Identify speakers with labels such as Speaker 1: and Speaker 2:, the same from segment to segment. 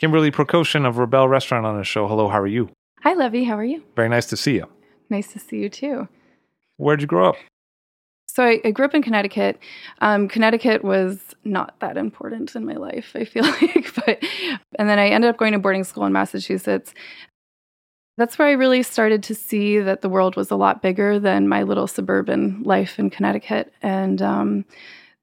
Speaker 1: Kimberly Prokoshyn of Rebelle Restaurant on the show. Hello, how are you?
Speaker 2: Hi, Levi. How are you?
Speaker 1: Very nice to see you.
Speaker 2: Nice to see you too.
Speaker 1: Where'd you grow up?
Speaker 2: So I, I grew up in Connecticut. Um, Connecticut was not that important in my life, I feel like. But and then I ended up going to boarding school in Massachusetts. That's where I really started to see that the world was a lot bigger than my little suburban life in Connecticut, and um,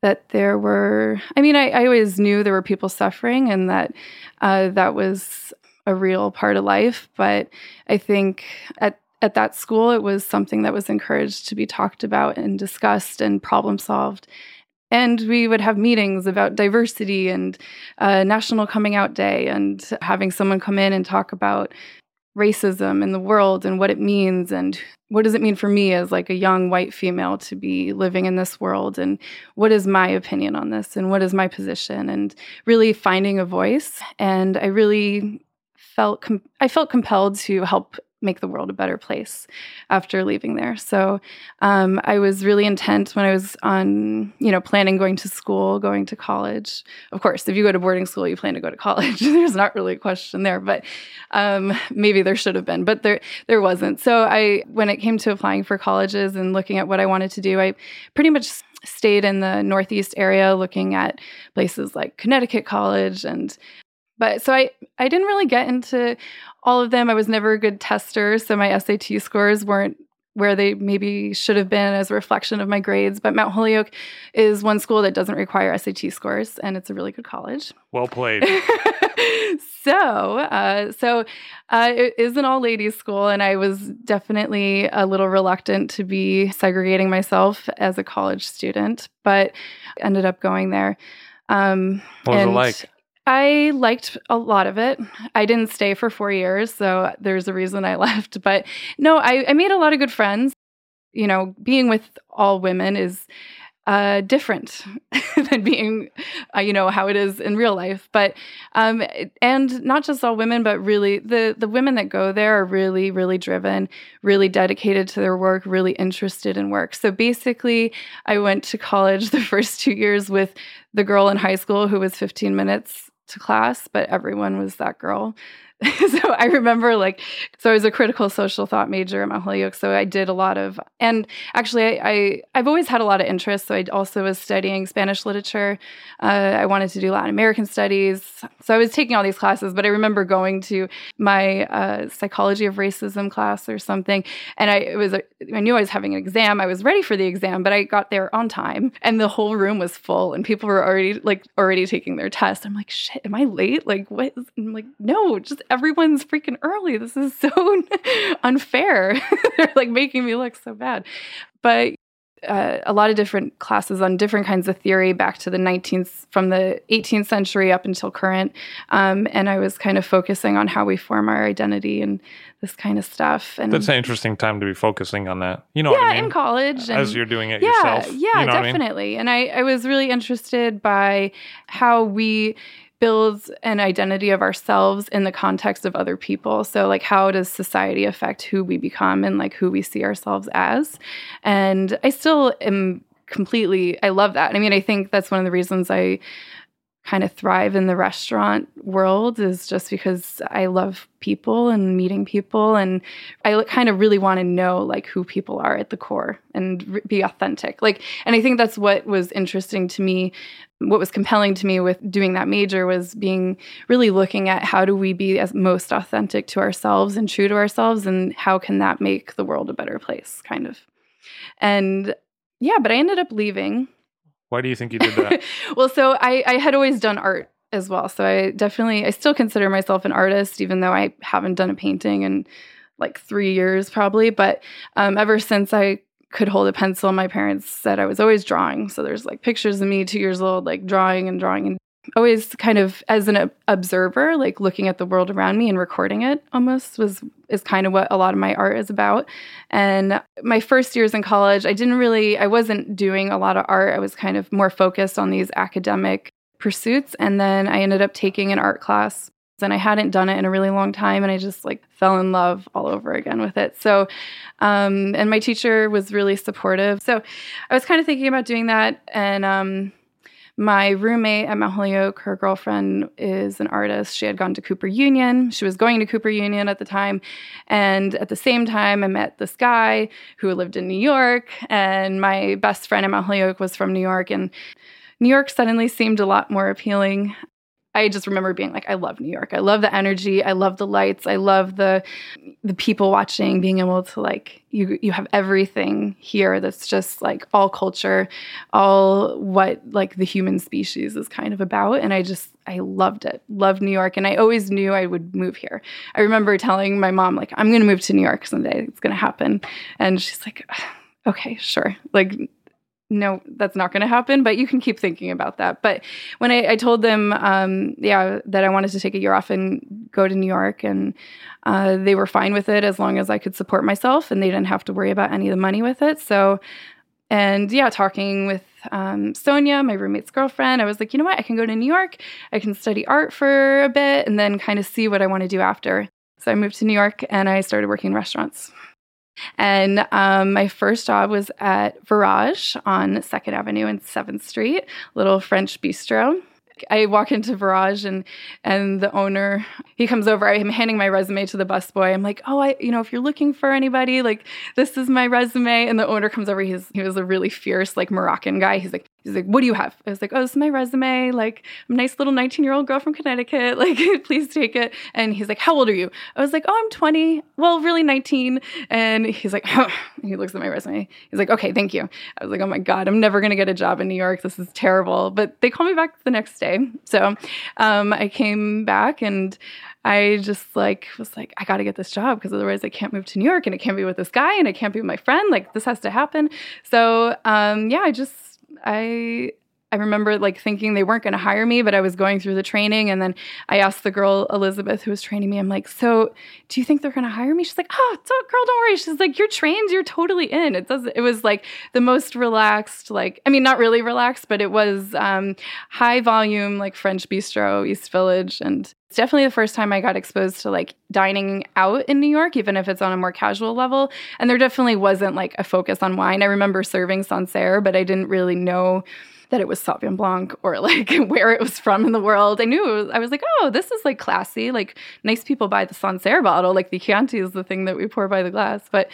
Speaker 2: that there were. I mean, I, I always knew there were people suffering, and that uh, that was a real part of life. But I think at at that school, it was something that was encouraged to be talked about and discussed and problem solved. And we would have meetings about diversity and uh, National Coming Out Day and having someone come in and talk about racism in the world and what it means and what does it mean for me as like a young white female to be living in this world? And what is my opinion on this? And what is my position? And really finding a voice. And i really felt com- i felt compelled to help make the world a better place after leaving there. So um, I was really intent when I was on, you know, planning going to school, going to college. Of course, if you go to boarding school, you plan to go to college. There's not really a question there, but um, maybe there should have been, but there there wasn't. So I, when it came to applying for colleges and looking at what I wanted to do, I pretty much stayed in the Northeast area, looking at places like Connecticut College and but so I, I didn't really get into all of them. I was never a good tester, so my SAT scores weren't where they maybe should have been as a reflection of my grades. But Mount Holyoke is one school that doesn't require SAT scores, and it's a really good college.
Speaker 1: Well played.
Speaker 2: so, uh, so uh, it is an all ladies school, and I was definitely a little reluctant to be segregating myself as a college student, but ended up going there. Um,
Speaker 1: What was it like?
Speaker 2: I liked a lot of it. I didn't stay for four years, so there's a reason I left. But no, I, I made a lot of good friends. You know, being with all women is uh, different than being, uh, you know, how it is in real life. But um, and not just all women, but really the the women that go there are really, really driven, really dedicated to their work, really interested in work. So basically, I went to college the first two years with the girl in high school who was 15 minutes to class, but everyone was that girl. so I remember like, so I was a critical social thought major at Mount Holyoke. So I did a lot of, and actually I, I I've always had a lot of interest. So I also was studying Spanish literature. Uh, I wanted to do Latin American studies. So I was taking all these classes, but I remember going to my uh, psychology of racism class or something. And I, it was, a, I knew I was having an exam. I was ready for the exam, but I got there on time and the whole room was full and people were already like already taking their test. I'm like, shit, am I late? Like what? I'm like, no, just everyone's freaking early. This is so unfair. They're like making me look so bad. But uh, a lot of different classes on different kinds of theory back to the 19th, from the 18th century up until current. Um, and I was kind of focusing on how we form our identity and this kind of stuff. And
Speaker 1: That's an interesting time to be focusing on that. You know
Speaker 2: yeah,
Speaker 1: what I mean?
Speaker 2: in college.
Speaker 1: As you're doing it
Speaker 2: yeah,
Speaker 1: yourself.
Speaker 2: Yeah,
Speaker 1: you know what I mean?
Speaker 2: definitely. And I, I was really interested by how we builds an identity of ourselves in the context of other people. So, like, how does society affect who we become and like who we see ourselves as? And I still am completely, I love that. I mean, I think that's one of the reasons I kind of thrive in the restaurant world is just because I love people and meeting people and I kind of really want to know like who people are at the core and be authentic. Like and I think that's what was interesting to me what was compelling to me with doing that major was being really looking at how do we be as most authentic to ourselves and true to ourselves and how can that make the world a better place kind of. And yeah, but I ended up leaving
Speaker 1: why do you think you did that?
Speaker 2: well, so I, I had always done art as well. So I definitely, I still consider myself an artist, even though I haven't done a painting in like three years probably. But um, ever since I could hold a pencil, my parents said I was always drawing. So there's like pictures of me two years old, like drawing and drawing and always kind of as an observer like looking at the world around me and recording it almost was is kind of what a lot of my art is about. And my first years in college i didn't really i wasn't doing a lot of art. I was kind of more focused on these academic pursuits. And then i ended up taking an art class and I hadn't done it in a really long time, and I just like fell in love all over again with it. So, um, and my teacher was really supportive. So, I was kind of thinking about doing that, and um, my roommate at Mount Holyoke, her girlfriend is an artist. She had gone to Cooper Union. She was going to Cooper Union at the time. And at the same time, I met this guy who lived in New York. And my best friend at Mount Holyoke was from New York. And New York suddenly seemed a lot more appealing. I just remember being like, I love New York. I love the energy. I love the lights. I love the the people watching, being able to like you you have everything here that's just like all culture, all what like the human species is kind of about. And I just I loved it. Loved New York. And I always knew I would move here. I remember telling my mom, like, I'm gonna move to New York someday. It's gonna happen. And she's like, okay, sure. Like no, that's not going to happen, but you can keep thinking about that. But when I, I told them, um, yeah, that I wanted to take a year off and go to New York, and uh, they were fine with it as long as I could support myself and they didn't have to worry about any of the money with it. So, and yeah, talking with um, Sonia, my roommate's girlfriend, I was like, you know what? I can go to New York, I can study art for a bit, and then kind of see what I want to do after. So I moved to New York and I started working in restaurants. And um, my first job was at Virage on Second Avenue and Seventh Street, little French bistro. I walk into Virage and and the owner he comes over. I'm handing my resume to the busboy. I'm like, oh, I you know if you're looking for anybody, like this is my resume. And the owner comes over. He's he was a really fierce like Moroccan guy. He's like he's like, what do you have? I was like, oh, this is my resume. Like I'm a nice little 19 year old girl from Connecticut. Like please take it. And he's like, how old are you? I was like, oh, I'm 20. Well, really 19. And he's like, he looks at my resume. He's like, okay, thank you. I was like, oh my god, I'm never gonna get a job in New York. This is terrible. But they called me back the next day day. So um, I came back and I just like was like, I got to get this job because otherwise I can't move to New York and it can't be with this guy and it can't be with my friend. Like this has to happen. So um, yeah, I just I I remember like thinking they weren't going to hire me, but I was going through the training. And then I asked the girl, Elizabeth, who was training me, I'm like, so do you think they're going to hire me? She's like, oh, don't, girl, don't worry. She's like, you're trained. You're totally in. It does. It was like the most relaxed, like, I mean, not really relaxed, but it was um, high volume, like French bistro, East Village. And it's definitely the first time I got exposed to like dining out in New York, even if it's on a more casual level. And there definitely wasn't like a focus on wine. I remember serving Sancerre, but I didn't really know that it was Sauvignon Blanc or like where it was from in the world. I knew was, I was like, oh, this is like classy. Like nice people buy the Sancerre bottle. Like the Chianti is the thing that we pour by the glass. But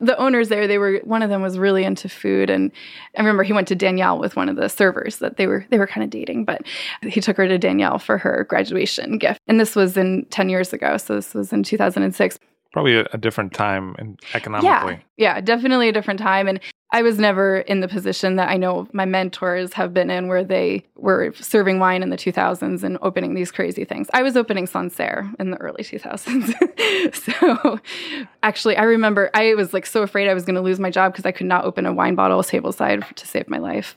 Speaker 2: the owners there, they were one of them was really into food, and I remember he went to Daniel with one of the servers that they were they were kind of dating, but he took her to Daniel for her graduation gift, and this was in ten years ago, so this was in two thousand and six
Speaker 1: probably a, a, different time and economically.
Speaker 2: Yeah, yeah, definitely a different time. And I was never in the position that I know my mentors have been in where they were serving wine in the 2000s and opening these crazy things. I was opening Sancerre in the early 2000s. so actually, I remember I was like so afraid I was going to lose my job because I could not open a wine bottle tableside to save my life.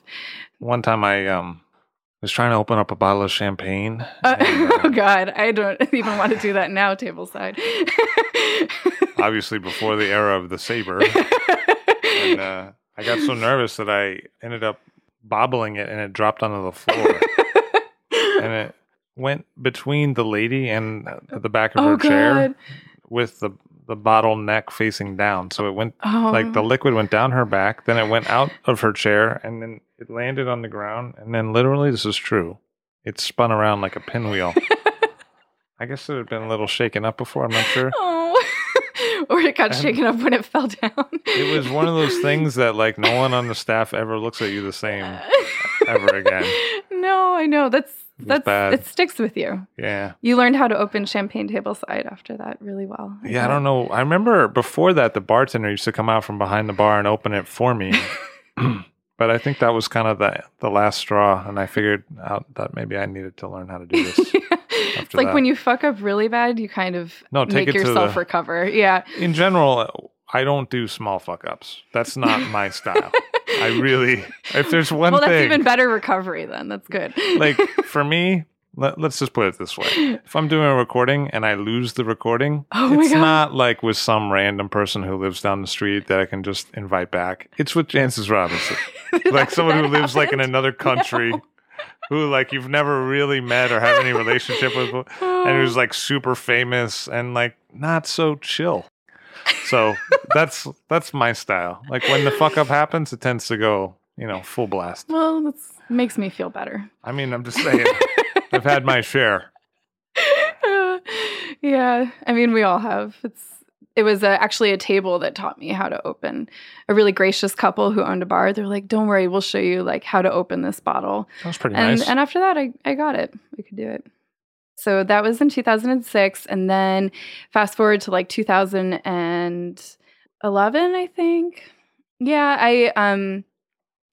Speaker 1: One time I um, was trying to open up a bottle of champagne.
Speaker 2: Uh, and, uh, oh God, I don't even want to do that now, tableside.
Speaker 1: obviously, before the era of the saber. and, uh, I got so nervous that I ended up bobbling it and it dropped onto the floor. and it
Speaker 3: went between the lady and the back of
Speaker 2: oh
Speaker 3: her chair
Speaker 2: god.
Speaker 3: with the the bottle neck facing down. So it went
Speaker 2: Oh.
Speaker 3: like the oh. liquid went down her back, then it went out of her chair, and then it landed on the ground, and then literally, this is true, it spun around like a pinwheel. I guess it had been a little shaken up before. I'm not sure.
Speaker 2: Oh. or it got
Speaker 3: And-
Speaker 2: shaken up when it fell down.
Speaker 3: It was one of those things that like no one on the staff ever looks at you the same ever again.
Speaker 2: No, I know. That's that's
Speaker 3: bad.
Speaker 2: it sticks with you.
Speaker 3: Yeah.
Speaker 2: You learned how to open champagne tableside after that really well.
Speaker 3: Yeah, I don't know. I remember before that, the bartender used to come out from behind the bar and open it for me. but I think that was kind of the the last straw, and I figured out that maybe I needed to learn how to do this.
Speaker 2: It's like
Speaker 3: that.
Speaker 2: when you fuck up really bad, you kind of
Speaker 3: No,
Speaker 2: make yourself
Speaker 3: the-
Speaker 2: recover. Yeah.
Speaker 3: In general, I don't do small fuck ups. That's not my style. I really, if there's one
Speaker 2: well, that's
Speaker 3: thing,
Speaker 2: even better recovery then. That's good.
Speaker 3: like for me, let, us just put it this way: if I'm doing a recording and I lose the recording,
Speaker 2: Oh
Speaker 3: it's
Speaker 2: God.
Speaker 3: not like with some random person who lives down the street that I can just invite back. It's with Jancis Robinson, like someone who lives like in another country.
Speaker 2: No.
Speaker 3: Who like you've never really met or have any relationship with, and who's like super famous and like not so chill. So that's that's my style. Like when the fuck up happens, it tends to go, you know, full blast.
Speaker 2: well, that makes me feel better.
Speaker 3: I mean, I'm just saying, I've had my share.
Speaker 2: yeah, I mean, we all have. It's it was uh actually a table that taught me how to open. A really gracious couple who owned a bar. They're like, "Don't worry, we'll show you like how to open this bottle."
Speaker 3: That was pretty
Speaker 2: and
Speaker 3: nice.
Speaker 2: and after that, I I got it. I could do it. So that was in 2006, and then fast forward to like 2011, I think. Yeah, I um.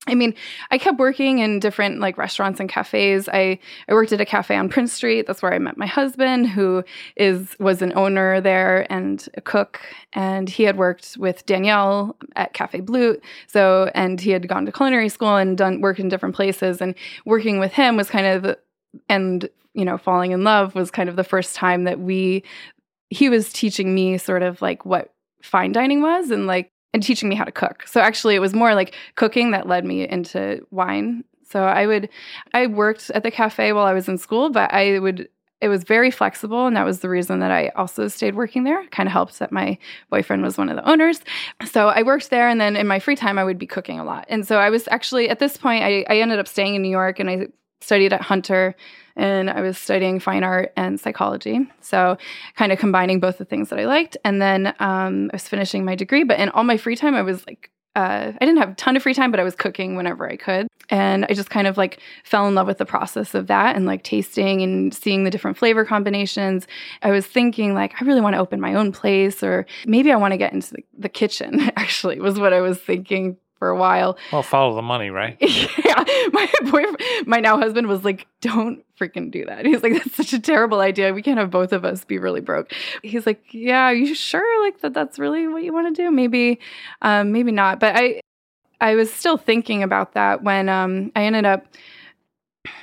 Speaker 2: I mean, I kept working in different like restaurants and cafes. I I worked at a cafe on Prince Street. That's where I met my husband, who is was an owner there and a cook. And he had worked with Daniel at Cafe Boulud. So, and he had gone to culinary school and done work in different places. And working with him was kind of, and you know, falling in love was kind of the first time that we. He was teaching me sort of like what fine dining was and like and teaching me how to cook. So actually, it was more like cooking that led me into wine. So I would, I worked at the cafe while I was in school, but I would, it was very flexible. And that was the reason that I also stayed working there. Kind of helps that my boyfriend was one of the owners. So I worked there. And then in my free time, I would be cooking a lot. And so I was actually, at this point, I, I ended up staying in New York and I studied at Hunter and I was studying fine art and psychology. So, kind of combining both the things that I liked. And then um, I was finishing my degree, but in all my free time, I was like, uh, I didn't have a ton of free time, but I was cooking whenever I could. And I just kind of like fell in love with the process of that and like tasting and seeing the different flavor combinations. I was thinking, like, I really want to open my own place, or maybe I want to get into the, the kitchen, actually, was what I was thinking for a while.
Speaker 3: well, follow the money, right?
Speaker 2: yeah, my boyfriend, my now husband was like, "Don't freaking do that." He's like, "That's such a terrible idea. We can't have both of us be really broke." He's like, "Yeah, are you sure like that? That's really what you want to do? Maybe, um, maybe not." But I, I was still thinking about that when um, I ended up.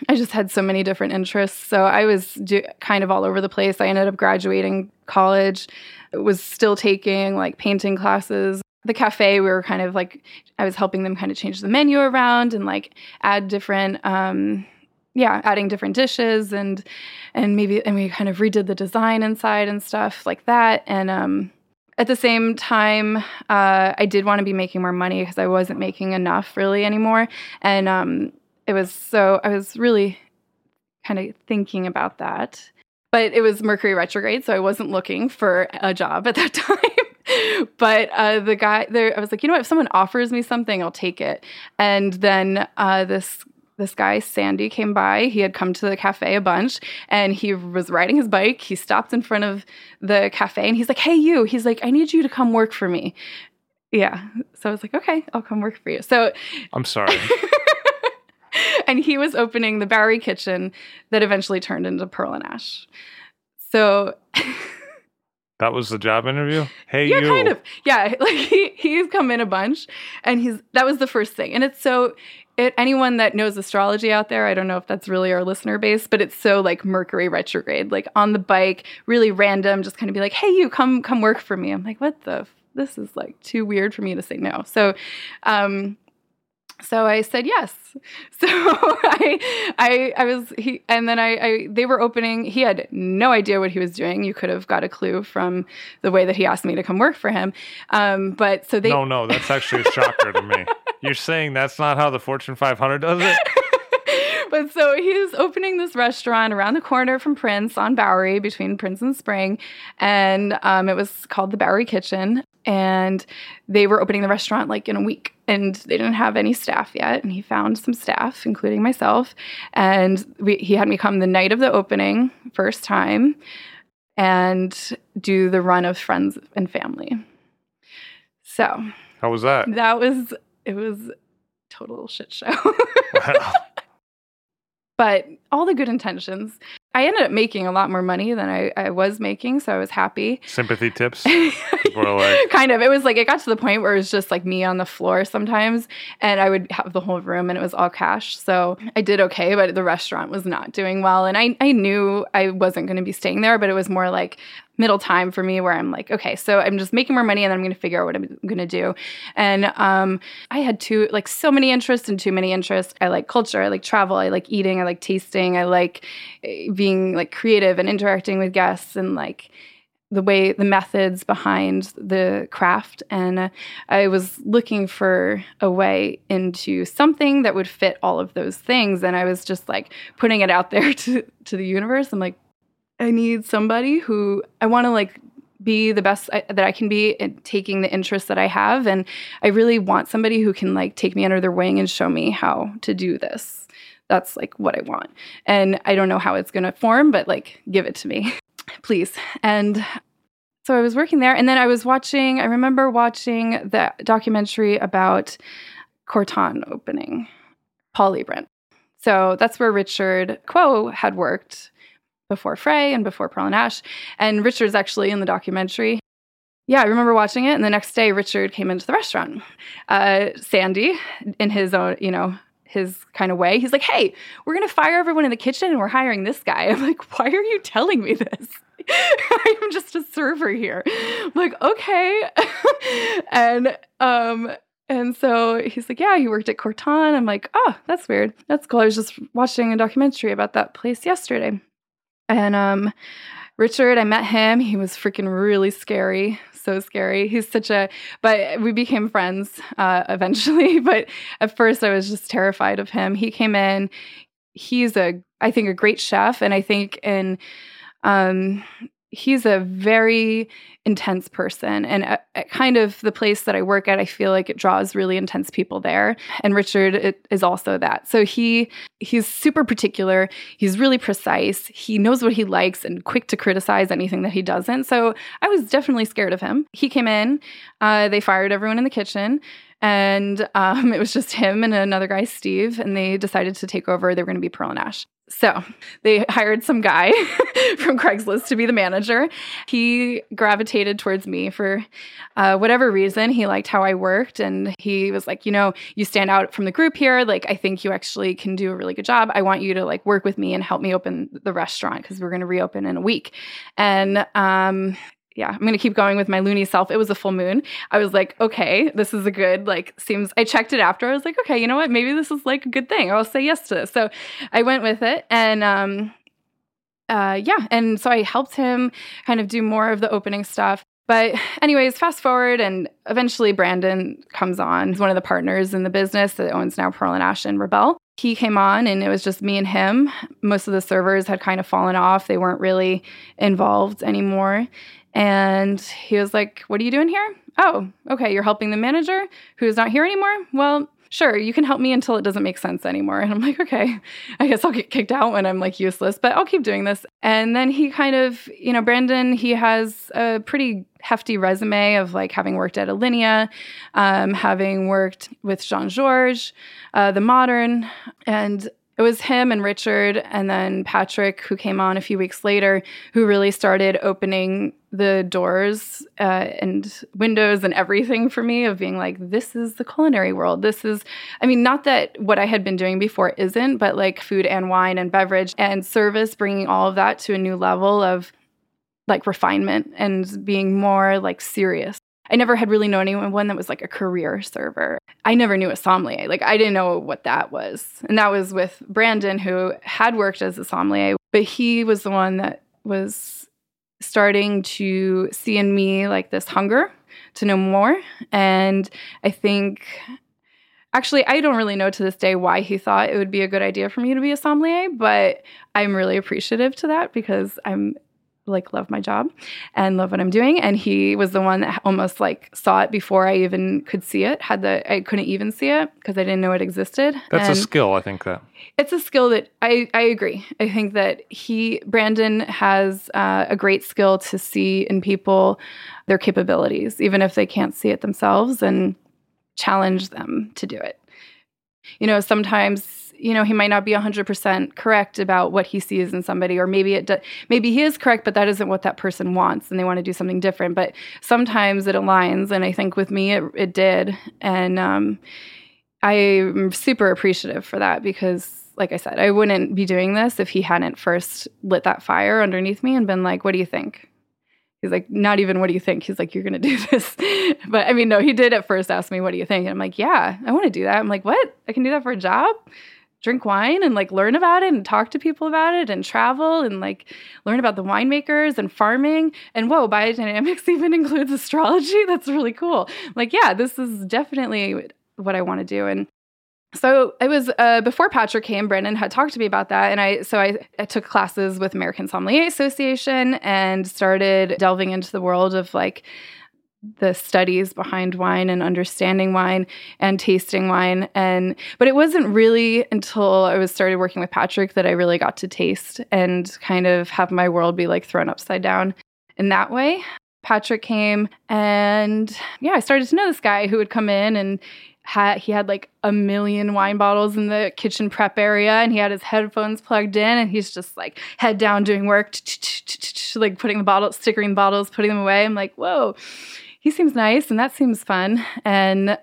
Speaker 2: I just had so many different interests, so I was do- kind of all over the place. I ended up graduating college, was still taking like painting classes. The cafe, we were kind of like I was helping them kind of change the menu around and like add different um yeah, adding different dishes and and maybe and we kind of redid the design inside and stuff like that. And um at the same time uh I did want to be making more money because I wasn't making enough really anymore. And um it was so I was really kind of thinking about that. But it was Mercury retrograde so I wasn't looking for a job at that time but uh, the guy there, I was like, you know what? If someone offers me something, I'll take it. And then uh, this this guy Sandy came by. He had come to the cafe a bunch, and he was riding his bike. He stopped in front of the cafe, and he's like, "Hey, you!" He's like, "I need you to come work for me." Yeah. So I was like, "Okay, I'll come work for you." So
Speaker 3: I'm sorry.
Speaker 2: and he was opening the Bowery Kitchen that eventually turned into Pearl and Ash. So
Speaker 3: That was the job interview. Hey, you.
Speaker 2: yeah,
Speaker 3: you.
Speaker 2: kind of. Yeah, like he he's come in a bunch, and he's that was the first thing, and it's so. It, anyone that knows astrology out there, I don't know if that's really our listener base, but it's so like Mercury retrograde, like on the bike, really random, just kind of be like, "Hey, you come come work for me." I'm like, "What the? F- this is like too weird for me to say no." So, um, So I said yes. So I, I, I was he, and then I, I, they were opening. He had no idea what he was doing. You could have got a clue from the way that he asked me to come work for him. Um, but so they.
Speaker 1: No, no, that's actually a shocker to me. You're saying that's not how the Fortune 500 does it?
Speaker 2: but so he's opening this restaurant around the corner from Prince on Bowery between Prince and Spring. And um, it was called the Bowery Kitchen and they were opening the restaurant like in a week and they didn't have any staff yet and he found some staff including myself and we, he had me come the night of the opening first time and do the run of friends and family. So
Speaker 1: how was that?
Speaker 2: that was it was total shit show. Wow. but all the good intentions I ended up making a lot more money than I, I was making, so I was happy.
Speaker 1: Sympathy tips?
Speaker 2: like... kind of. It was like it got to the point where it was just like me on the floor sometimes, and I would have the whole room and it was all cash. So I did okay, but the restaurant was not doing well. And I, I knew I wasn't going to be staying there, but it was more like middle time for me where I'm like, okay, so I'm just making more money and then I'm going to figure out what I'm going to do. And um, I had too, like, so many interests and too many interests. I like culture, I like travel, I like eating, I like tasting, I like eh, being like creative and interacting with guests and like, the way the methods behind the craft and uh, i was looking for a way into something that would fit all of those things and i was just like putting it out there to, to the universe i'm like I need somebody who I want to like be the best I, that I can be in taking the interests that I have. And I really want somebody who can like take me under their wing and show me how to do this. That's like what I want. And I don't know how it's going to form, but like give it to me, please. And so I was working there. And then I was watching, I remember watching the documentary about Corton opening, Paul Liebrandt. So that's where Richard Kuo had worked before Frej and before Pearl and Ash. And Richard's actually in the documentary. Yeah, I remember watching it. And the next day, Richard came into the restaurant. Uh, Sandy, in his own, you know, his kind of way, he's like, hey, we're going to fire everyone in the kitchen and we're hiring this guy. I'm like, why are you telling me this? I'm just a server here. I'm like, okay. and, um, and so he's like, Yeah, he worked at Corton. I'm like, Oh, that's weird. That's cool. I was just watching a documentary about that place yesterday. And um, Richard, I met him. He was freaking really scary, so scary. He's such a, but we became friends uh, eventually. But at first, I was just terrified of him. He came in. He's a, I think, a great chef, and I think in um, he's a very intense person and at, at, kind of the place that i work at i feel like it draws really intense people there and richard is also that so he he's super particular he's really precise he knows what he likes and quick to criticize anything that he doesn't so i was definitely scared of him he came in uh, they fired everyone in the kitchen and um, it was just him and another guy, Steve, and they decided to take over. They were going to be Pearl and Ash. So they hired some guy from Craigslist to be the manager. He gravitated towards me for uh, whatever reason. He liked how I worked and he was like, you know, you stand out from the group here. Like, I think you actually can do a really good job. I want you to like work with me and help me open the restaurant because we're going to reopen in a week. And um, yeah, I'm gonna keep going with my loony self. It was a full moon. I was like, okay, this is a good, like, seems I checked it after. I was like, okay, you know what? Maybe this is like a good thing. I'll say yes to this. So I went with it. And um uh yeah, and so I helped him kind of do more of the opening stuff. But, anyways, fast forward, and eventually Brandon comes on. He's one of the partners in the business that owns now Pearl and Ash and Rebelle. He came on, and it was just me and him. Most of the servers had kind of fallen off, they weren't really involved anymore. And he was like, What are you doing here? Oh, okay, you're helping the manager who's not here anymore? Well, sure, you can help me until it doesn't make sense anymore. And I'm like, okay, I guess I'll get kicked out when I'm like useless, but I'll keep doing this. And then he kind of, you know, Brandon, he has a pretty hefty resume of like having worked at Alinea, um, having worked with Jean Georges, uh, The Modern, and it was him and Richard and then Patrick, who came on a few weeks later, who really started opening the doors uh, and windows and everything for me of being like, this is the culinary world. This is, I mean, not that what I had been doing before isn't, but like food and wine and beverage and service, bringing all of that to a new level of like refinement and being more like serious I never had really known anyone that was like a career server. I never knew a sommelier. Like I didn't know what that was. And that was with Brandon, who had worked as a sommelier, but he was the one that was starting to see in me like this hunger to know more. And I think actually i don't really know to this day why he thought it would be a good idea for me to be a sommelier but i'm really appreciative to that because i'm like love my job and love what I'm doing. And he was the one that almost like saw it before I even could see it. Had the I couldn't even see it because I didn't know it existed.
Speaker 1: That's
Speaker 2: and
Speaker 1: a skill, I think that.
Speaker 2: It's a skill that I I agree. I think that he Brandon has uh, a great skill to see in people their capabilities, even if they can't see it themselves, and challenge them to do it. You know, sometimes you know he might not be 100% correct about what he sees in somebody or maybe it maybe he is correct but that isn't what that person wants and they want to do something different but sometimes it aligns and i think with me it, it did and um, i'm super appreciative for that because like i said i wouldn't be doing this if he hadn't first lit that fire underneath me and been like what do you think He's like, not even what do you think? He's like, you're gonna do this. but I mean, no, he did at first ask me, what do you think? And I'm like, yeah, I want to do that. I'm like, what? I can do that for a job? Drink wine and like learn about it and talk to people about it and travel and like learn about the winemakers and farming. And whoa biodynamics even includes astrology? That's really cool. Like yeah this is definitely what i want to do. And so it was uh, before Patrick came. Brandon had talked to me about that, and I so I, I, took classes with American Sommelier Association and started delving into the world of like the studies behind wine and understanding wine and tasting wine. And but it wasn't really until I was started working with Patrick that I really got to taste and kind of have my world be like thrown upside down in that way. Patrick came and yeah, I started to know this guy who would come in and had he had like a million wine bottles in the kitchen prep area and he had his headphones plugged in and he's just like head down doing work like putting the bottles stickering bottles putting them away. I'm like whoa he seems nice and that seems fun. And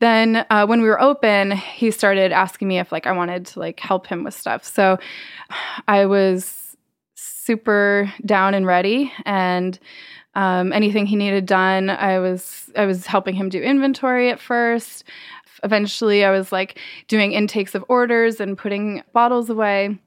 Speaker 2: then uh, when we were open, he started asking me if like I wanted to like help him with stuff. So I was super down and ready and um, anything he needed done i was i was helping him do inventory at first eventually i was like doing intakes of orders and putting bottles away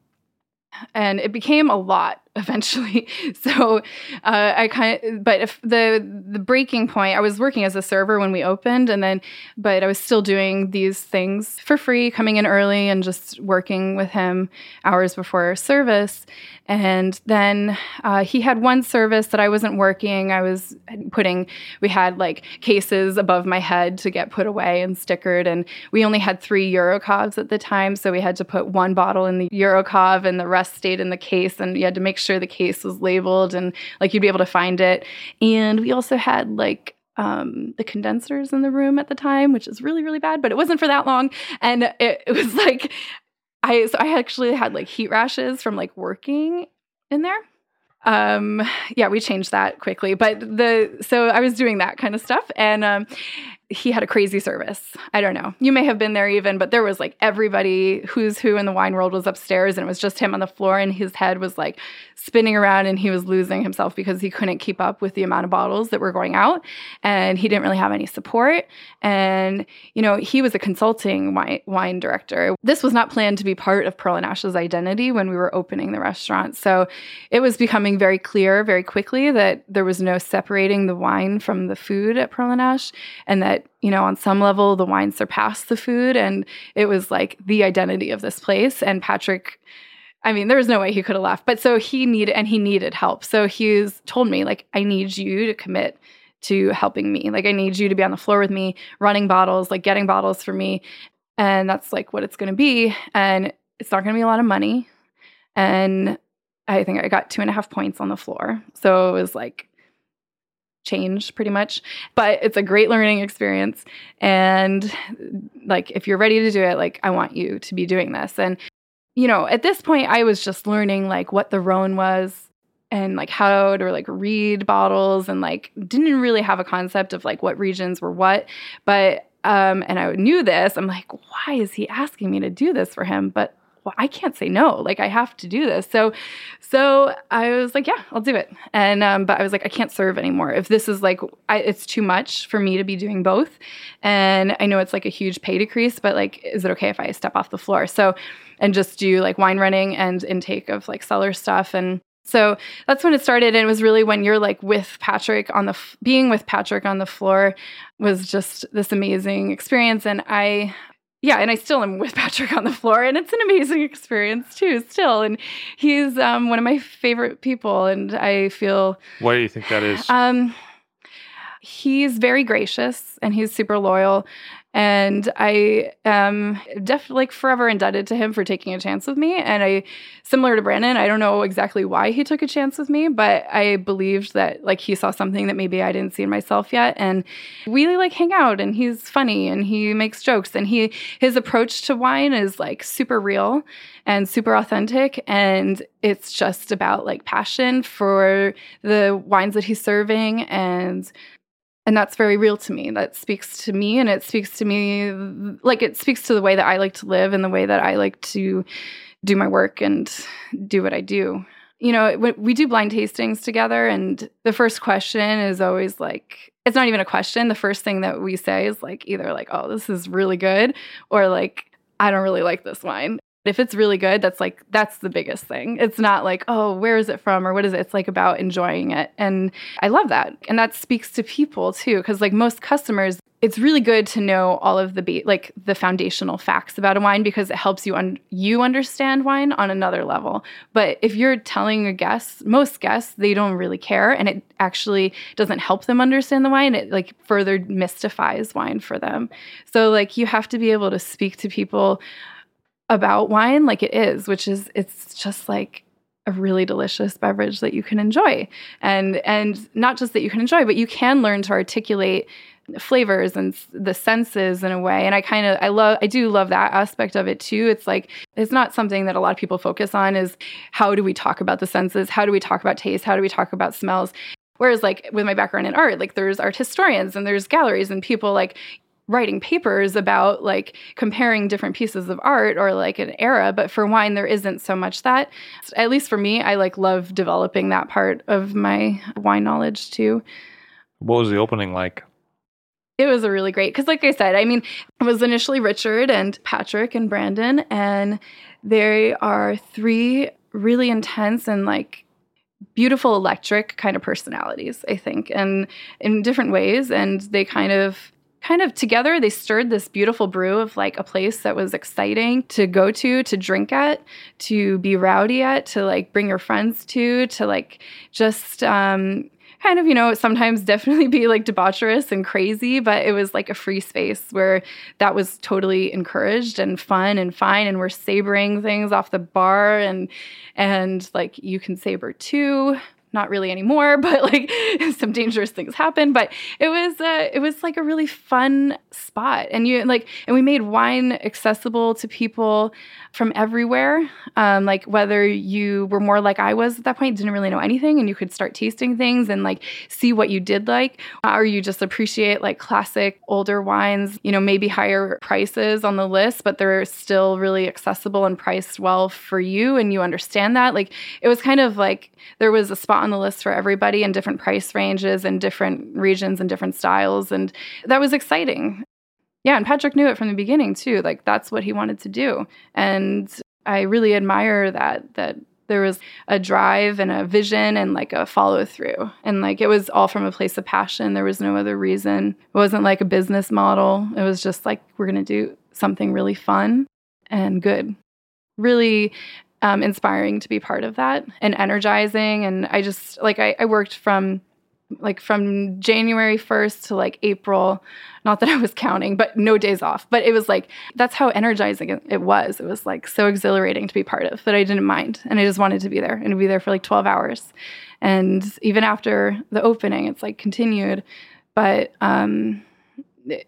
Speaker 2: and it became a lot eventually. So uh, I kind of, but if the the breaking point, I was working as a server when we opened, and then, but I was still doing these things for free, coming in early and just working with him hours before service. And then uh, he had one service that I wasn't working. I was putting, we had like cases above my head to get put away and stickered. And we only had three EuroCaves at the time. So we had to put one bottle in the EuroCave and the rest stayed in the case. And you had to make sure the case was labeled and like you'd be able to find it. And we also had like um, the condensers in the room at the time, which is really, really bad, but it wasn't for that long. And it, it was like, I, so I actually had like heat rashes from like working in there. Um, yeah, we changed that quickly, but the, so I was doing that kind of stuff. And, um, he had a crazy service. I don't know. You may have been there even, but there was like everybody who's who in the wine world was upstairs and it was just him on the floor and his head was like spinning around and he was losing himself because he couldn't keep up with the amount of bottles that were going out and he didn't really have any support and you know, he was a consulting wine, wine director. This was not planned to be part of Pearl and Ash's identity when we were opening the restaurant. So it was becoming very clear very quickly that there was no separating the wine from the food at Pearl and Ash and that you know, on some level, the wine surpassed the food. And it was like the identity of this place. And Patrick, I mean, there was no way he could have left. But so he needed, and he needed help. So he's told me, like, I need you to commit to helping me. Like, I need you to be on the floor with me, running bottles, like getting bottles for me. And that's like what it's going to be. And it's not going to be a lot of money. And I think I got two and a half points on the floor. So it was like, change pretty much but it's a great learning experience. And like if you're ready to do it like i want you to be doing this. And you know at this point i was just learning like what the rhone was and like how to like read bottles and like didn't really have a concept of like what regions were what. But um and i knew this. I'm like why is he asking me to do this for him? But well, I can't say no. Like I have to do this. So, so I was like, yeah, I'll do it. And um, but I was like, I can't serve anymore. If this is like, I, it's too much for me to be doing both. And I know it's like a huge pay decrease, but like, is it okay if I step off the floor? So, and just do like wine running and intake of like cellar stuff and so that's when it started. And it was really when you're like with Patrick on the, f- being with Patrick on the floor was just this amazing experience. And I, yeah, and I still am with Patrick on the floor, and it's an amazing experience too, still. And he's um, one of my favorite people, and I feel.
Speaker 3: Why do you think that is?
Speaker 2: Um, he's very gracious, and he's super loyal, and I am definitely like forever indebted to him for taking a chance with me. And I, similar to Brandon, I don't know exactly why he took a chance with me, but I believed that like he saw something that maybe I didn't see in myself yet. And we really like hang out and he's funny and he makes jokes and he, his approach to wine is like super real and super authentic. And it's just about like passion for the wines that he's serving and and that's very real to me. That speaks to me and it speaks to me like it speaks to the way that i like to live and the way that i like to do my work and do what i do. You know we do blind tastings together and the first question is always like it's not even a question. The first thing that we say is like either like oh this is really good or like i don't really like this wine if it's really good, that's like, that's the biggest thing. It's not like, oh, where is it from or what is it? It's like about enjoying it. And I love that. And that speaks to people too, because like most customers, it's really good to know all of the be- like the foundational facts about a wine because it helps you un- you understand wine on another level. But if you're telling a guest, most guests they don't really care, and it actually doesn't help them understand the wine. It like further mystifies wine for them. So like you have to be able to speak to people about wine like it is, which is it's just like a really delicious beverage that you can enjoy. And and not just that you can enjoy, but you can learn to articulate flavors and the senses in a way. And i kind of i love i do love that aspect of it too. It's like it's not something that a lot of people focus on is how do we talk about the senses? How do we talk about taste? How do we talk about smells? Whereas, like with my background in art, like there's art historians and there's galleries and people like writing papers about like comparing different pieces of art or like an era but for wine there isn't so much that. At least for me i like love developing that part of my wine knowledge too.
Speaker 3: What was the opening like?
Speaker 2: It was a really great because like i said i mean it was initially richard and patrick and brandon and they are three really intense and like beautiful electric kind of personalities i think and in different ways and they kind of kind of together they stirred this beautiful brew of like a place that was exciting to go to to drink at to be rowdy at to like bring your friends to to like just um kind of, you know, sometimes definitely be like debaucherous and crazy, but it was like a free space where that was totally encouraged and fun and fine. And we're sabering things off the bar and and like you can saber too not really anymore, but like some dangerous things happen. But it was uh, it was like a really fun spot, and you like and we made wine accessible to people from everywhere. Um, like whether you were more like I was at that point, didn't really know anything, and you could start tasting things and like see what you did like, or you just appreciate like classic older wines. You know, maybe higher prices on the list, but they're still really accessible and priced well for you, and you understand that. Like it was kind of like there was a spot on the list for everybody in different price ranges and different regions and different styles, and that was exciting. Yeah, and Patrick knew it from the beginning too. Like that's what he wanted to do. And I really admire that that there was a drive and a vision and like a follow through. And like it was all from a place of passion. There was no other reason. It wasn't like a business model. It was just like we're going to do something really fun and good. Really um, inspiring to be part of that and energizing. And I just like I, I worked from like from January 1st to like April. Not that I was counting, but no days off. But it was like, that's how energizing it was. It was like so exhilarating to be part of that I didn't mind. And I just wanted to be there and to be there for like 12 hours. And even after the opening, it's like continued. But um,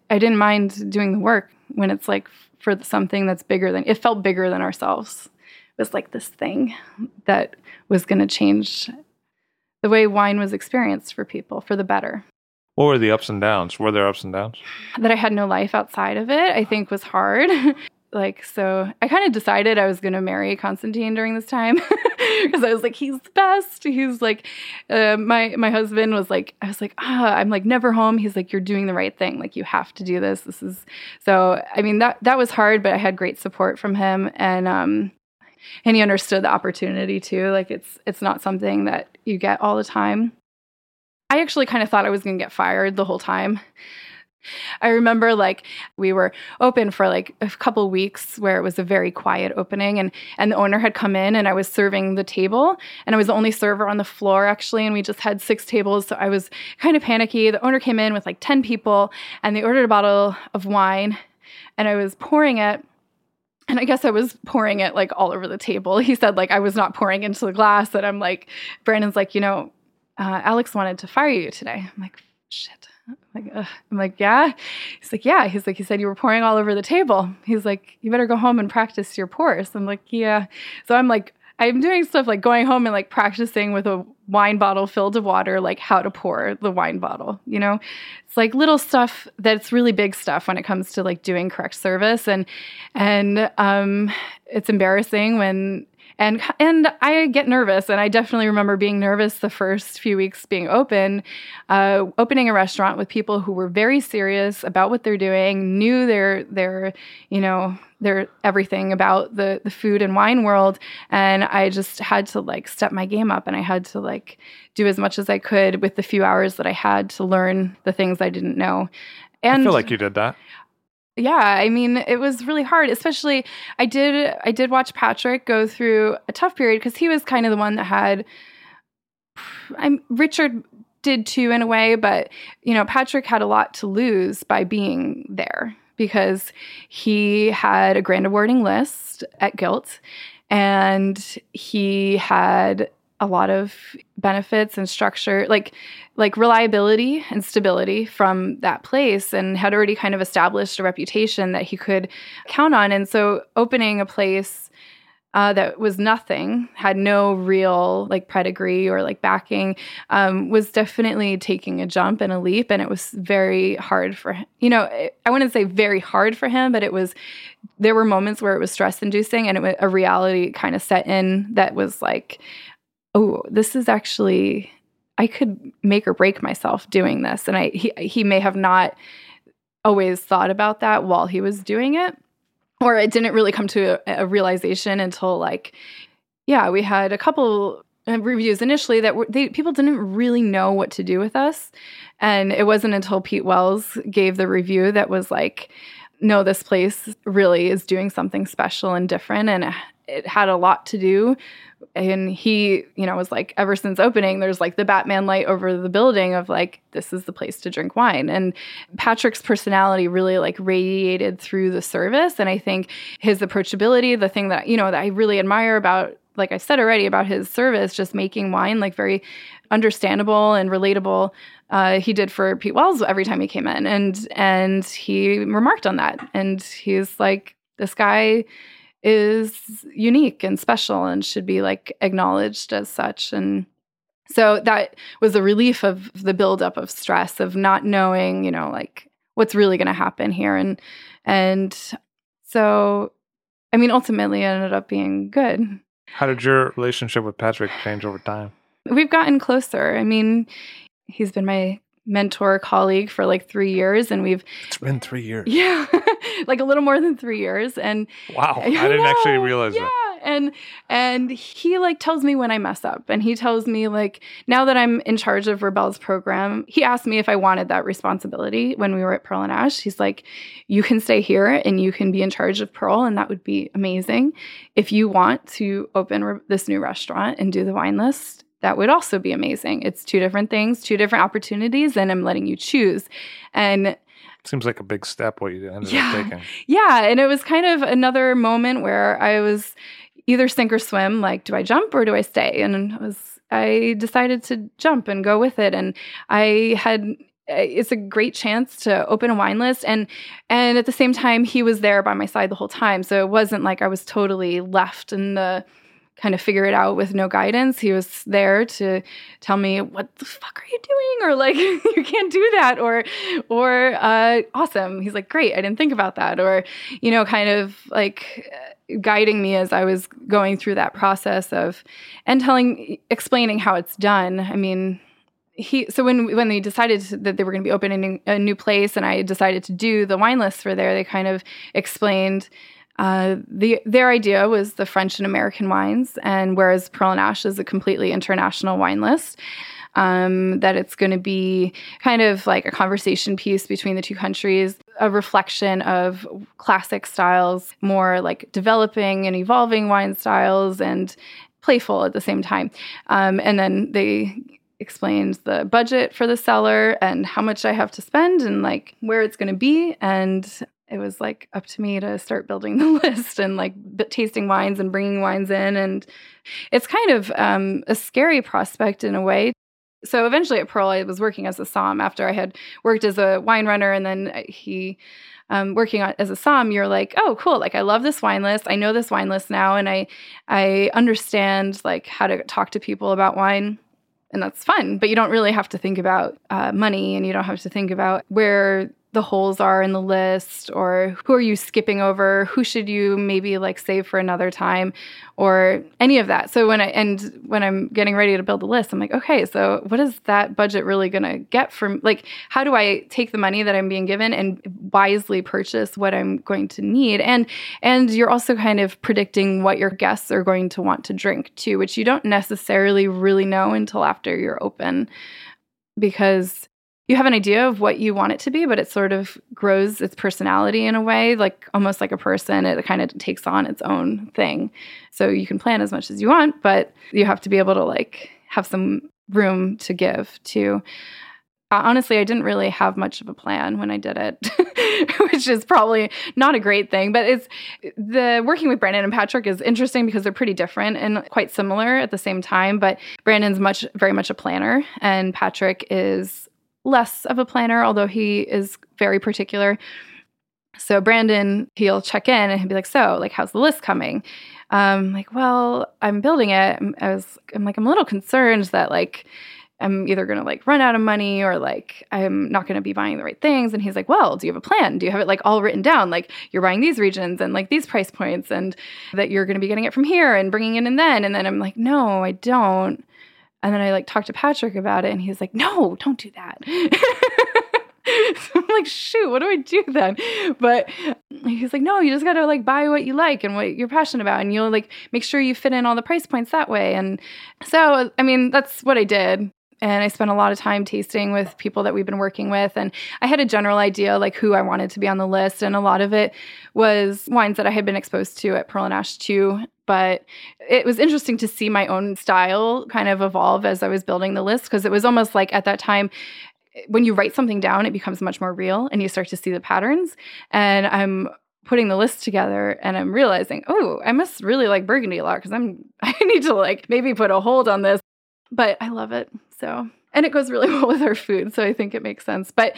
Speaker 2: I didn't mind doing the work when it's like for something that's bigger than, it felt bigger than ourselves. Was like this thing that was going to change the way wine was experienced for people for the better.
Speaker 3: What were the ups and downs? Were there ups and downs?
Speaker 2: That I had no life outside of it, I think was hard. like so I kind of decided I was going to marry Constantine during this time because I was like he's the best. He's like uh, my my husband was like I was like ah I'm like never home. He's like you're doing the right thing. Like you have to do this. This is so I mean that that was hard, but I had great support from him and um and he understood the opportunity too. Like it's it's not something that you get all the time. I actually kind of thought I was going to get fired the whole time. I remember like we were open for like a couple weeks where it was a very quiet opening and and the owner had come in and I was serving the table and I was the only server on the floor actually and we just had six tables so I was kind of panicky. The owner came in with like 10 people and they ordered a bottle of wine and I was pouring it and I guess I was pouring it like all over the table. He said like I was not pouring into the glass and I'm like Brandon's like, "You know, uh, Alex wanted to fire you today." I'm like, "Shit." I'm like, Ugh. I'm like, yeah. He's like, yeah. He's like, he said you were pouring all over the table. He's like, you better go home and practice your pours. I'm like, yeah. So I'm like, I'm doing stuff like going home and like practicing with a wine bottle filled with water, like how to pour the wine bottle. You know, it's like little stuff that's really big stuff when it comes to like doing correct service, and and um, it's embarrassing when and and I get nervous, and I definitely remember being nervous the first few weeks being open, uh, opening a restaurant with people who were very serious about what they're doing, knew their their you know their everything about the the food and wine world, and I just had to like step my game up, and I had to like do as much as I could with the few hours that I had to learn the things I didn't know.
Speaker 3: And I feel like you did that
Speaker 2: yeah i mean it was really hard especially i did i did watch patrick go through a tough period because he was kind of the one that had i'm richard did too in a way but you know patrick had a lot to lose by being there because he had a grand awarding list at gilt and he had a lot of benefits and structure like like reliability and stability from that place and had already kind of established a reputation that he could count on. And so opening a place uh, that was nothing had no real like pedigree or like backing um, was definitely taking a jump and a leap and it was very hard for him you know i wouldn't say very hard for him but it was there were moments where it was stress inducing and it was a reality kind of set in that was like oh, this is actually I could make or break myself doing this. And I he he may have not always thought about that while he was doing it. Or it didn't really come to a, a realization until like, yeah, we had a couple uh, reviews initially that were, they, people didn't really know what to do with us. And it wasn't until Pete Wells gave the review that was like, no, this place really is doing something special and different. And it had a lot to do. And he you know was like ever since opening there's like the batman light over the building of like this is the place to drink wine. And patrick's personality really like radiated through the service. And i think his approachability the thing that you know that i really admire about like i said already about his service just making wine like very understandable and relatable uh, he did for Pete Wells every time he came in, and and he remarked on that, and he's like, this guy is unique and special and should be like acknowledged as such. And so that was a relief of the buildup of stress of not knowing you know like what's really going to happen here. And and so i mean ultimately it ended up being good.
Speaker 3: How did your relationship with patrick change over time?
Speaker 2: We've gotten closer. I mean he's been my mentor colleague for like three years and we've
Speaker 3: it's been three years
Speaker 2: yeah like a little more than three years and
Speaker 3: wow i, didn't know, actually realize that.
Speaker 2: yeah.
Speaker 3: that
Speaker 2: and and he like tells me when i mess up and he tells me like now that i'm in charge of Rebelle's program he asked me if i wanted that responsibility when we were at pearl and ash he's like you can stay here and you can be in charge of pearl and that would be amazing if you want to open re- this new restaurant and do the wine list that would also be amazing. It's two different things, two different opportunities, and I'm letting you choose. And
Speaker 3: seems like a big step what you ended
Speaker 2: yeah,
Speaker 3: up taking.
Speaker 2: Yeah, and it was kind of another moment where I was either sink or swim. Like, do I jump or do I stay? And I was I decided to jump and go with it. And I had eh, it's a great chance to open a wine list and and at the same time he was there by my side the whole time so it wasn't like i was totally left in the kind of figure it out with no guidance. He was there to tell me, "What the fuck are you doing?" or like, "You can't do that," or or uh, "Awesome." He's like, "Great, I didn't think about that," or you know, kind of like guiding me as I was going through that process of and telling explaining how it's done. I mean, he so when when they decided that they were going to be opening a new place and I decided to do the wine list for there, they kind of explained uh, the their idea was the French and American wines, and whereas Pearl and Ash is a completely international wine list. Um, that it's going to be kind of like a conversation piece between the two countries, a reflection of classic styles, more like developing and evolving wine styles, and playful at the same time. Um, and then they explained the budget for the cellar and how much I have to spend and like where it's going to be. And it was like up to me to start building the list and like b- tasting wines and bringing wines in. And it's kind of um, a scary prospect in a way so eventually at Pearl, I was working as a som after I had worked as a wine runner, and then uh, he. Um, working on, as a som, you're like, oh, cool! Like I love this wine list. I know this wine list now, and I I understand like how to talk to people about wine, and that's fun. But you don't really have to think about uh, money, and you don't have to think about where the holes are in the list or who are you skipping over? Who should you maybe like save for another time? Or any of that. So when i and when i'm getting ready to build the list i'm like okay so what is that budget really going to get from like how do i take the money that i'm being given and wisely purchase what i'm going to need? And and you're also kind of predicting what your guests are going to want to drink too which you don't necessarily really know until after you're open. Because you have an idea of what you want it to be, but it sort of grows its personality in a way, like almost like a person. It kind of takes on its own thing. So you can plan as much as you want, but you have to be able to like have some room to give to. Uh, honestly, I didn't really have much of a plan when I did it, which is probably not a great thing. But it's the working with Brandon and Patrick is interesting because they're pretty different and quite similar at the same time. But Brandon's much, very much a planner, and Patrick is less of a planner, although he is very particular. So Brandon, he'll check in and he'll be like, "So, like, how's the list coming?" Um, like, well, I'm building it. I was, I'm like, I'm a little concerned that like I'm either to like run out of money or like I'm not to be buying the right things. And he's like, Well, do you have a plan? Do you have it like all written down? Like you're buying these regions and like these price points and that you're to be getting it from here and bringing it in and then. And then I'm like, No, I don't. And then I like talked to Patrick about it and he's like, no, don't do that. so I'm like, shoot, what do I do then? But he's like, no, you just got to like buy what you like and what you're passionate about. And you'll like make sure you fit in all the price points that way. And so, I mean, that's what I did and I spent a lot of time tasting with people that we've been working with. And I had a general idea like who I wanted to be on the list. And a lot of it was wines that I had been exposed to at Pearl and Ash too. But it was interesting to see my own style kind of evolve as I was building the list because it was almost like at that time, when you write something down, it becomes much more real and you start to see the patterns. And I'm putting the list together and I'm realizing, oh, I must really like Burgundy a lot because I'm I need to like maybe put a hold on this. But I love it. So, and it goes really well with our food. So I think it makes sense. But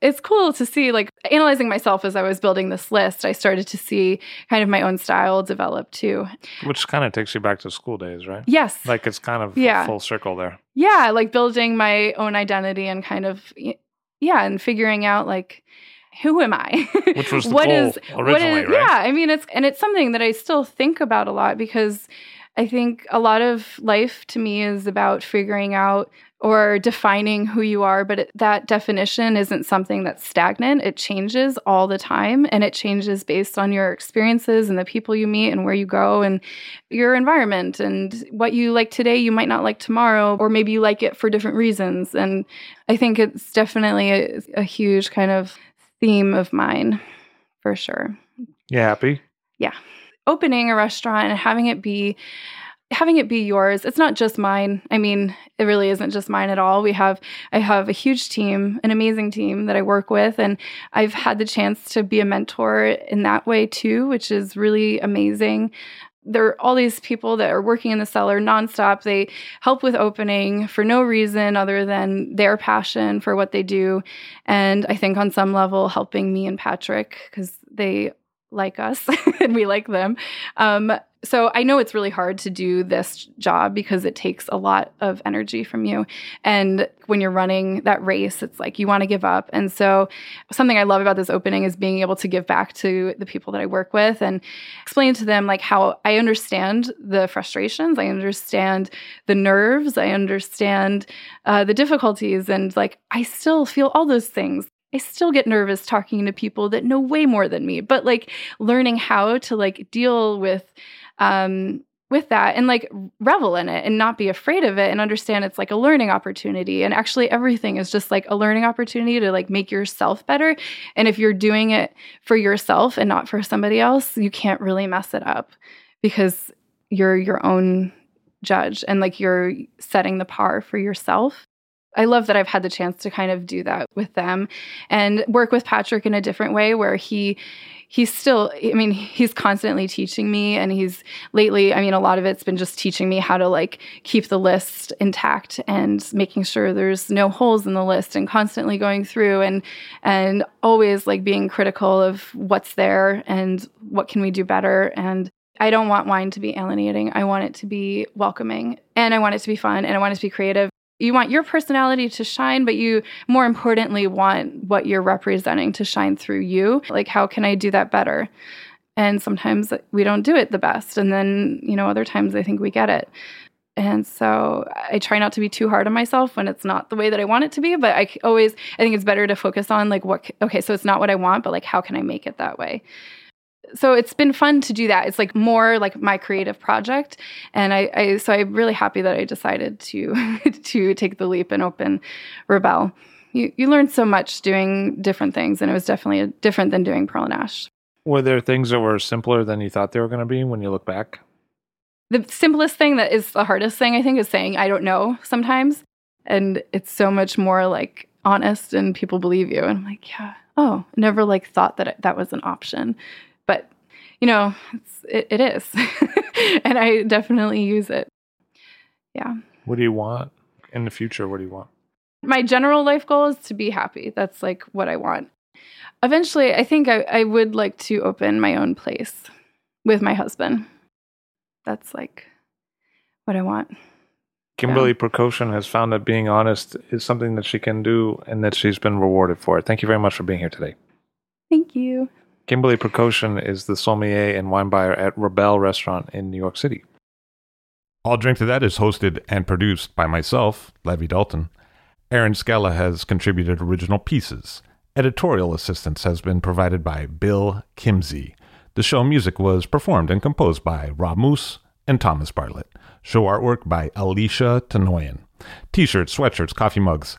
Speaker 2: it's cool to see, like, analyzing myself as I was building this list, I started to see kind of my own style develop too.
Speaker 3: Which kind of takes you back to school days, right?
Speaker 2: Yes.
Speaker 3: Like it's kind of
Speaker 2: Yeah.
Speaker 3: full circle there.
Speaker 2: Yeah. Like building my own identity and kind of, yeah, and figuring out, like, who am I?
Speaker 3: Which was the
Speaker 2: What
Speaker 3: goal
Speaker 2: is-
Speaker 3: originally,
Speaker 2: what is,
Speaker 3: right?
Speaker 2: Yeah, I mean it's and it's something that I still think about a lot because I think a lot of life to me is about figuring out or defining who you are, but it, that definition isn't something that's stagnant. It changes all the time and it changes based on your experiences and the people you meet and where you go and your environment and what you like today, you might not like tomorrow, or maybe you like it for different reasons. And I think it's definitely a, a huge kind of theme of mine for sure
Speaker 3: You happy?
Speaker 2: Opening a restaurant and having it be having it be yours it's not just mine i mean it really isn't just mine at all we have i have a huge team an amazing team that i work with and i've had the chance to be a mentor in that way too which is really amazing there are all these people that are working in the cellar nonstop. They help with opening for no reason other than their passion for what they do. And I think on some level, helping me and Patrick, because they like us and we like them. Um, so I know it's really hard to do this job because it takes a lot of energy from you. And when you're running that race, it's like you want to give up. And so something I love about this opening is being able to give back to the people that I work with and explain to them like how I understand the frustrations, I understand the nerves, I understand uh, the difficulties, and like I still feel all those things. I still get nervous talking to people that know way more than me, but like learning how to like deal with um, with that and like revel in it and not be afraid of it and understand it's like a learning opportunity. And actually everything is just like a learning opportunity to like make yourself better. And if you're doing it for yourself and not for somebody else you can't really mess it up because you're your own judge and like you're setting the par for yourself I love that I've had the chance to kind of do that with them and work with Patrick in a different way where he he's still i mean he's constantly teaching me and he's lately i mean a lot of it's been just teaching me how to like keep the list intact and making sure there's no holes in the list and constantly going through and and always like being critical of what's there and what can we do better and I don't want wine to be alienating. I want it to be welcoming and I want it to be fun and I want it to be creative you want your personality to shine, but you more importantly want what you're representing to shine through you. Like, how can I do that better? And sometimes we don't do it the best. And then, you know, other times I think we get it. And so I try not to be too hard on myself when it's not the way that I want it to be. But I always, I think it's better to focus on like what, okay, so it's not what I want, but like how can I make it that way? So it's been fun to do that. It's like more like my creative project, and I, I so I'm really happy that I decided to to take the leap and open Rebelle. You you learn so much doing different things, and it was definitely different than doing Pearl and Ash.
Speaker 3: Were there things that were simpler than you thought they were going to be when you look back?
Speaker 2: The simplest thing that is the hardest thing I think is saying I don't know sometimes, and it's so much more like honest and people believe you. And I'm like, yeah, oh, never like thought that that was an option you know, it, it is, and I definitely use it. Yeah.
Speaker 3: What do you want in the future? What do you want?
Speaker 2: My general life goal is to be happy. That's like what I want. Eventually, I think I, I would like to open my own place with my husband. That's like what I want.
Speaker 3: Kimberly yeah. Prokoshyn has found that being honest is something that she can do and that she's been rewarded for it. Thank you very much for being here today.
Speaker 2: Thank you.
Speaker 3: Kimberly Prokoshyn is the sommelier and wine buyer at Rebelle Restaurant in New York City.
Speaker 1: I'll Drink to That is hosted and produced by myself, Levi Dalton. Erin Scala has contributed original pieces. Editorial assistance has been provided by Bill Kimsey. The show music was performed and composed by Rob Moose and Thomas Bartlett. Show artwork by Alicia Tenoyan. T shirts, sweatshirts, coffee mugs,